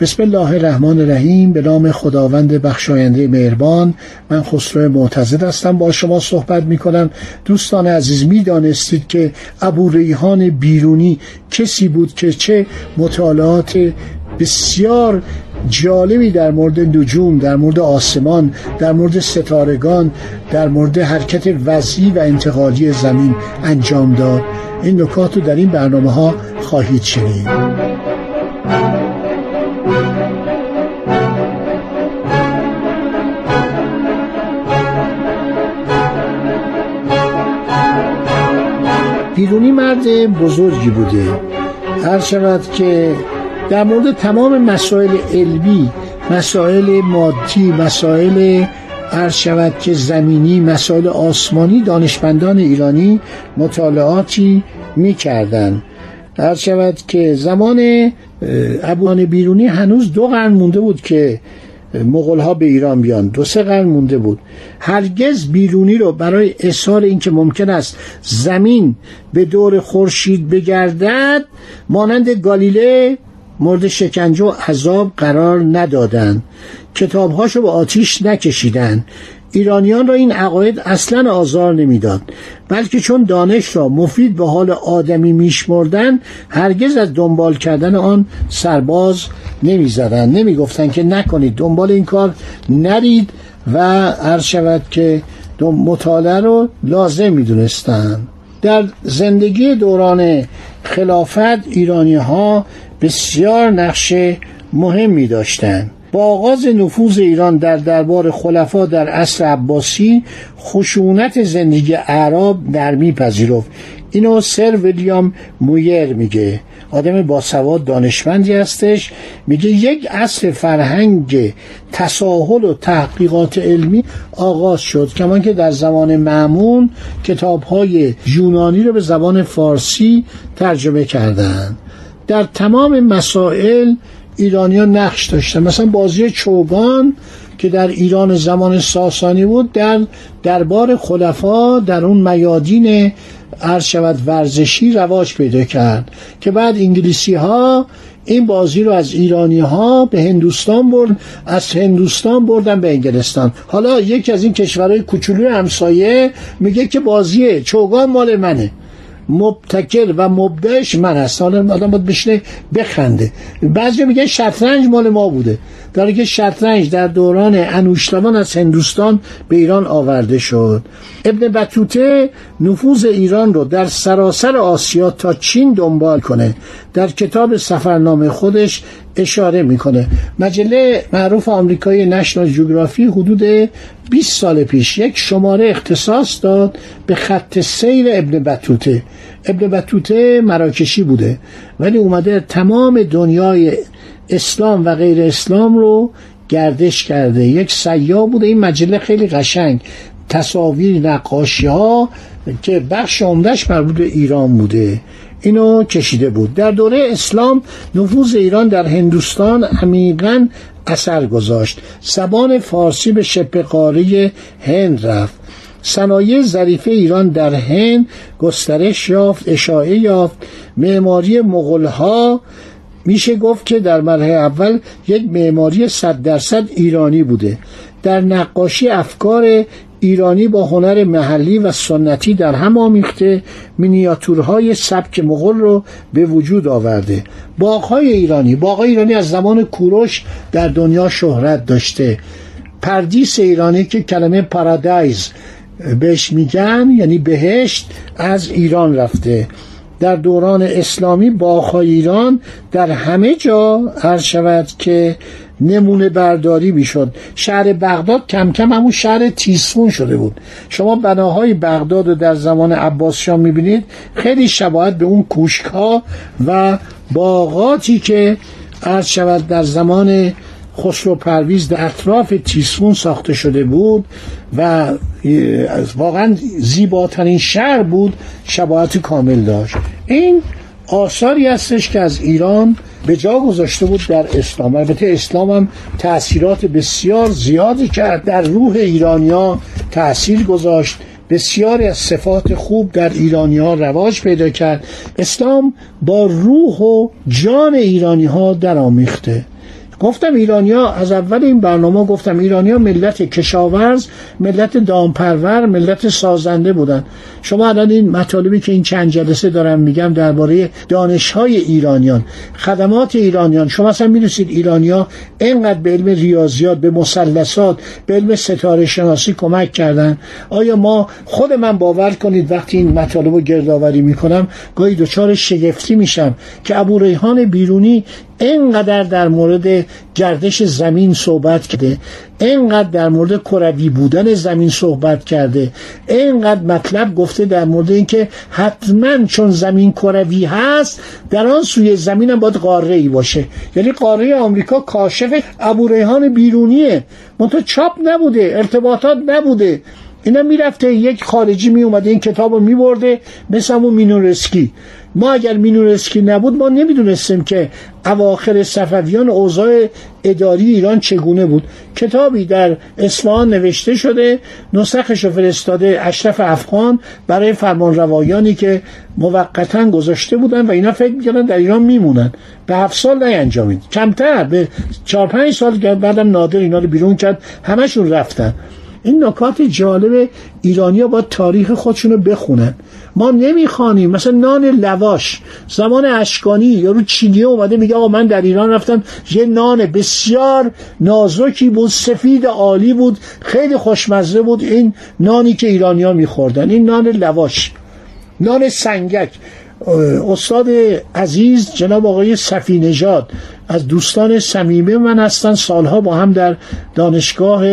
بسم الله الرحمن الرحیم به نام خداوند بخشاینده مهربان من خسرو معتزد هستم با شما صحبت می کنم دوستان عزیز می دانستید که ابو ریحان بیرونی کسی بود که چه مطالعات بسیار جالبی در مورد نجوم در مورد آسمان در مورد ستارگان در مورد حرکت وضعی و انتقالی زمین انجام داد. این نکات رو در این برنامه ها خواهید شنید. بزرگی بوده. هر شود که در مورد تمام مسائل علمی مسائل مادی مسائل هر شود که زمینی مسائل آسمانی دانشمندان ایرانی مطالعاتی می‌کردن هر شود که زمان ابوان بیرونی هنوز دو قرن مونده بود که مغول ها به ایران بیان. دو سه قرن مونده بود. هرگز بیرونی رو برای اظهار اینکه ممکن است زمین به دور خورشید بگردد مانند گالیله مورد شکنجه و عذاب قرار ندادند. کتابهاشو به آتیش نکشیدن ایرانیان را این عقاید اصلا آزار نمی‌داد بلکه چون دانش را مفید به حال آدمی میشمردن هرگز از دنبال کردن آن سرباز نمی‌زدن نمی‌گفتن که نکنید دنبال این کار نرید و هر شود که مطالعه رو لازم می‌دونستن در زندگی دوران خلافت ایرانی ها بسیار نقش مهمی داشتند. با آغاز نفوذ ایران در دربار خلفا در عصر عباسی خشونت زندگی اعراب نرمی پذیرفت اینو سر ویلیام مویر میگه. آدم باسواد دانشمندی هستش. میگه یک اصل فرهنگ تساهل و تحقیقات علمی آغاز شد. کمان که در زمان معمون کتاب های یونانی رو به زبان فارسی ترجمه کردند در تمام مسائل ایرانیان نقش داشتن. مثلا بازی چوگان که در ایران زمان ساسانی بود در دربار خلفا در اون میادین عرض شود ورزشی رواج پیدا کرد که بعد انگلیسی ها این بازی رو از ایرانی ها به هندوستان برد از هندوستان بردن به انگلستان. حالا یکی از این کشورهای کوچولوی همسایه میگه که بازی چوگان مال منه. مبتکر و مبدعش من هست حالا آدم باید بشنه بخنده. بعضی میگه شطرنج مال ما بوده. داره که شطرنج در دوران انوشتوان از هندوستان به ایران آورده شد. ابن بطوته نفوذ ایران رو در سراسر آسیا تا چین دنبال کنه. در کتاب سفرنامه خودش اشاره می‌کنه. مجله معروف آمریکایی نشنال جوگرافی حدود 20 سال پیش یک شماره اختصاص داد به خط سیر ابن بطوته ابن بطوته مراکشی بوده ولی اومده تمام دنیای اسلام و غیر اسلام رو گردش کرده. یک سیاه بوده. این مجله خیلی قشنگ. تصاویر نقاشی ها که بخش عمدهش مربوط به ایران بوده. اینو کشیده بود. در دوره اسلام نفوذ ایران در هندوستان عمیقا اثر گذاشت. زبان فارسی به شبه قاره هند رفت. صنایع ظریفه ایران در هند گسترش یافت اشاعه یافت. معماری مغلها میشه گفت که در مرحله اول یک معماری صد درصد ایرانی بوده. در نقاشی افکار ایرانی با هنر محلی و سنتی در هم آمیخته مینیاتورهای سبک مغل رو به وجود آورده. باغهای ایرانی باغهای ایرانی از زمان کوروش در دنیا شهرت داشته. پردیس ایرانی که کلمه پارادایز بهش میگن یعنی بهشت از ایران رفته. در دوران اسلامی باغهای ایران در همه جا عرض شود که نمونه برداری می‌شد. شهر بغداد کم کم همون شهر تیسفون شده بود. شما بناهای بغداد رو در زمان عباس شاه می‌بینید. خیلی شباهت به اون کوشک ها و باغاتی که عرض شود در زمان خسرو پرویز در اطراف تیسفون ساخته شده بود و واقعا زیباترین شهر بود شباهت کامل داشت. این آثاری هستش که از ایران به جا گذاشته بود در اسلام. البته اسلام هم تأثیرات بسیار زیادی کرد. در روح ایرانیا تأثیر گذاشت. بسیاری از صفات خوب در ایرانی ها رواج پیدا کرد. اسلام با روح و جان ایرانی ها در آمیخته. گفتم ایرانیا از اول این برنامه گفتم ایرانیا ملت کشاورز ملت دامپرور ملت سازنده بودن. شما الان این مطالبی که این چند جلسه دارم میگم درباره دانش های ایرانیان خدمات ایرانیان. شما اصلا می‌دونید ایرانیا اینقدر به علم ریاضیات به مثلثات به علم ستاره شناسی کمک کردن؟ آیا ما خود من باور کنید وقتی این مطالب رو گردآوری می‌کنم گاهی دچار شگفتی میشم که ابو ریحان بیرونی اینقدر در مورد گردش زمین صحبت کرده اینقدر در مورد کروی بودن زمین صحبت کرده اینقدر مطلب گفته در مورد اینکه حتما چون زمین کروی هست در آن سوی زمین هم باید قاره ای باشه. یعنی قاره آمریکا کاشف ابو ریحان بیرونیه. منتها چاپ نبوده ارتباطات نبوده. اینا می‌رفته یک خارجی می این کتاب رو میبرده مثل همون مینورسکی. ما اگر مینورسکی نبود ما نمی‌دونستیم که اواخر صفویان اوضاع اداری ایران چگونه بود. کتابی در اصفهان نوشته شده نسخش فرستاده اشرف افغان برای فرمان روایانی که موقتا گذاشته بودن و اینا فکر می‌کردن در ایران میمونن. به هفت سال نینجامید کمتر به چهار پنج سال بعدم نادر اینا رو بیرون کرد همشون رفتن. این نکات جالب ایرانیا با تاریخ خودشونو بخونن. ما نمی‌خوانیم مثلا نان لواش زمان اشکانی یا رو چینیه اومده میگه آقا من در ایران رفتم یه نان بسیار نازکی بود سفید عالی بود خیلی خوشمزه بود این نانی که ایرانیا میخوردن این نان لواش. نان سنگک. استاد عزیز جناب آقای صفی نژاد از دوستان صمیمه من هستن سالها با هم در دانشگاه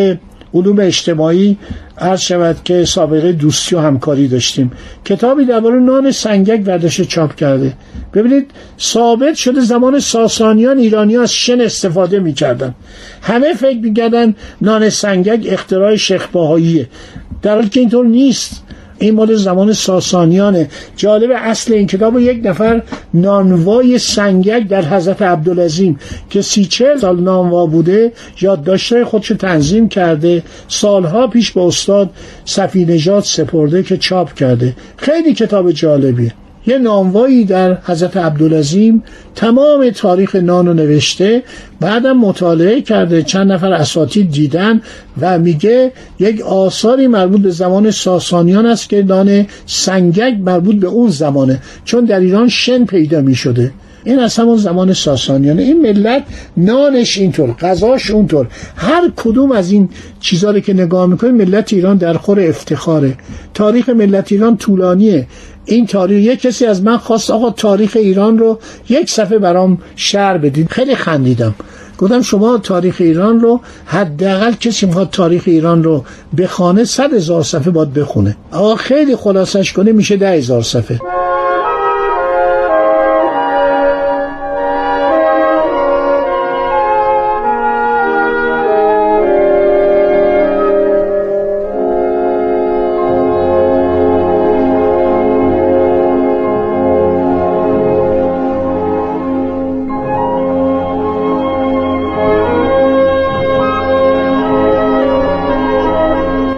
علوم اجتماعی عرض شود که سابقه دوستی و همکاری داشتیم. کتابی درباره نان سنگک ورداشه چاپ کرده. ببینید ثابت شده زمان ساسانیان ایرانی از شن استفاده می‌کردن. همه فکر می‌کردن نان سنگک اختراع شیخ در حالی که اینطور نیست. این مال زمان ساسانیانه. جالب اصل این کتاب یک نفر نانوای سنگک در حضرت عبدالعظیم که سی چل سال نانوا بوده یادداشتهای خودشو تنظیم کرده. سالها پیش به استاد صفی نجات سپرده که چاپ کرده. خیلی کتاب جالبیه. یه نانوایی در حضرت عبدالعظیم تمام تاریخ نان رو نوشته بعدم مطالعه کرده چند نفر اساتید دیدن و میگه یک آثاری مربوط به زمان ساسانیان است که نان سنگک مربوط به اون زمانه چون در ایران شن پیدا می‌شده. این از همون زمان ساسانیانه این ملت نانش اینطور غذاش اونطور. هر کدوم از این چیزا که نگاه می‌کنیم ملت ایران در خور افتخاره. تاریخ ملت ایران طولانیه. این تاریخ یک کسی از من خواست آقا تاریخ ایران رو یک صفحه برام شعر بدید. خیلی خندیدم. گفتم شما تاریخ ایران رو حداقل کسی می‌خواد تاریخ ایران رو بخونه صد هزار صفحه باید بخونه. آقا خیلی خلاصش کنه میشه ده هزار صفحه.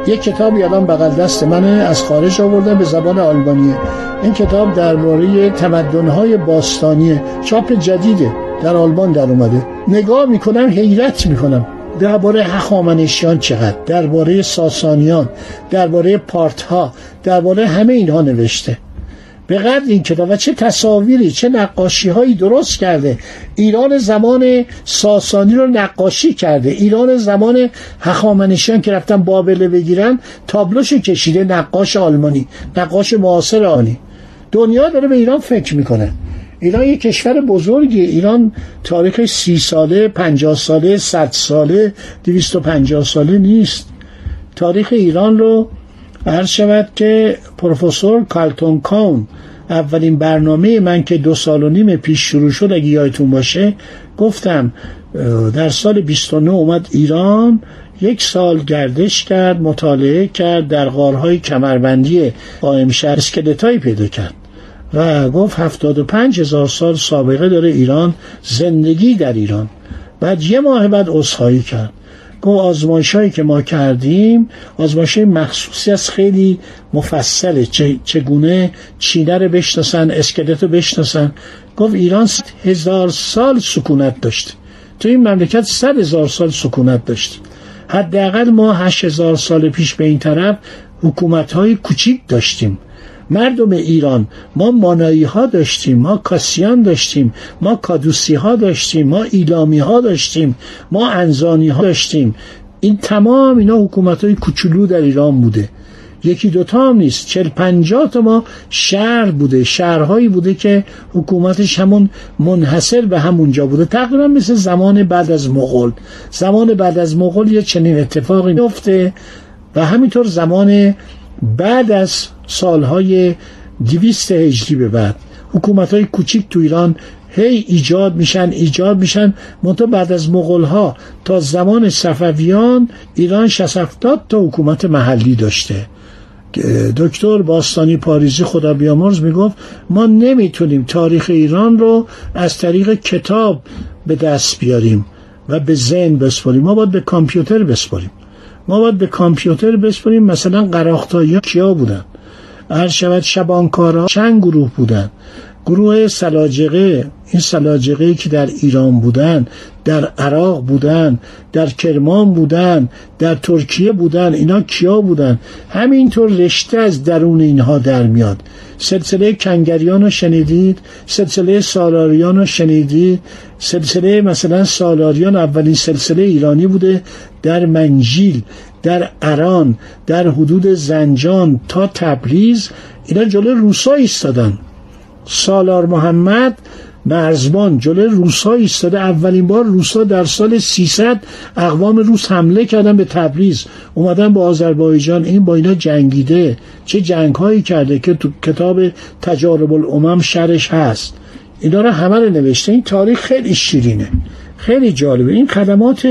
یک کتاب یادم بغل دست منه از خارج آورده به زبان آلبانیه. این کتاب درباره تمدن‌های باستانیه چاپ جدیده در آلمان در اومده. نگاه می‌کنم حیرت می‌کنم. درباره هخامنشیان چقدر؟ درباره ساسانیان درباره پارتها درباره همه اینها نوشته. به قدر این کتاب و چه تصاویری چه نقاشی هایی درست کرده. ایران زمان ساسانی رو نقاشی کرده. ایران زمان هخامنشیان که رفتن بابل بگیرن تابلوش کشیده نقاش آلمانی نقاش معاصر آنی دنیا داره به ایران فکر می‌کنه. ایران یک کشور بزرگی ایران تاریخ سی ساله پنجاه ساله صد ساله دویست و پنجاه ساله نیست. تاریخ ایران رو عرض شود که پروفسور کالتون کاون اولین برنامه من که دو سال و نیم پیش شروع شد اگه یادتون باشه گفتم در سال 29 اومد ایران یک سال گردش کرد مطالعه کرد در غارهای کمربندی قائم شهر اسکلتایی پیدا کرد و گفت هفتاد و پنج هزار سال سابقه داره ایران زندگی در ایران. بعد یه ماه بعد اصحایی کرد. گفت آزمایش هایی که ما کردیم آزمایش مخصوصی از خیلی مفصله چگونه چینه رو بشناسن اسکلت رو بشناسن. گفت ایران هزار سال سکونت داشت. تو این مملکت صد هزار سال سکونت داشت. حداقل ما هشت هزار سال پیش به این طرف حکومت های کوچیک داشتیم. مردم ایران ما مانایی ها داشتیم ما کاسیان داشتیم ما کادوسی ها داشتیم ما ایلامی ها داشتیم ما انزانی ها داشتیم. این تمام اینا حکومت های کوچولو در ایران بوده. یکی دوتا هم نیست. چل پنجاه تا ما شهر بوده شهرهایی بوده که حکومتش همون منحصر به همونجا بوده. تقریبا مثل زمان بعد از مغول. زمان بعد از مغول یه چنین اتفاقی میفته و همینطور زمان بعد از سالهای دویست هجری به بعد. حکومت های کوچیک تو ایران هی ایجاد میشن ایجاد میشن. منتها بعد از مغول ها تا زمان صفویان ایران 60 تا حکومت محلی داشته. دکتر باستانی پاریزی خدا بیامرز می‌گفت ما نمی‌تونیم تاریخ ایران رو از طریق کتاب به دست بیاریم و به ذهن بسپاریم. ما باید به کامپیوتر بسپاریم. ما باید به کامپیوتر بسپاریم. مثلا قراختایی کیا بودن؟ هر شود شبانکارا چند گروه بودن گروه سلاجقه این سلاجقه که در ایران بودن در عراق بودن در کرمان بودن در ترکیه بودن اینا کیا بودن همینطور رشته از درون اینها در میاد. سلسله کنگریان رو شنیدید؟ سلسله سالاریان رو شنیدید؟ سلسله مثلا سالاریان اولین سلسله ایرانی بوده در منجیل در اران در حدود زنجان تا تبریز. اینا جلو روسا ایستادن. سالار محمد مرزبان جلوی روسا ایستاده. اولین بار روسا در سال 300 اقوام روس حمله کردن به تبریز. اومدن با آذربایجان. این با اینا جنگیده. چه جنگ هایی کرده که تو کتاب تجارب الامم شرش هست. اینا رو همه رو نوشته. این تاریخ خیلی شیرینه. خیلی جالبه. این خدمات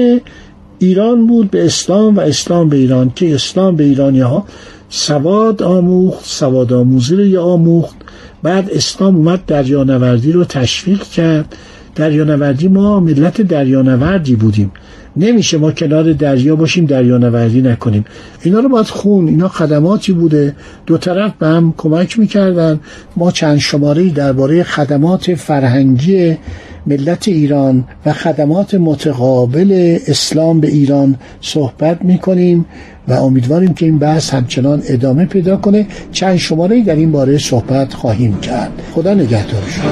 ایران بود به اسلام و اسلام به ایران. که اسلام به ایرانی ها سواد آموخت سواد آموزی رو آموخت. بعد اسلام اومد دریانوردی رو تشویق کرد. دریانوردی ما ملت دریانوردی بودیم. نمیشه ما کنار دریا باشیم دریانوردی نکنیم. اینا رو باید خون اینا خدماتی بوده. دو طرف به هم کمک می‌کردن. ما چند شماره درباره خدمات فرهنگی ملت ایران و خدمات متقابل اسلام به ایران صحبت می‌کنیم و امیدواریم که این بحث همچنان ادامه پیدا کنه. چند شماره در این باره صحبت خواهیم کرد. خدا نگهدارشون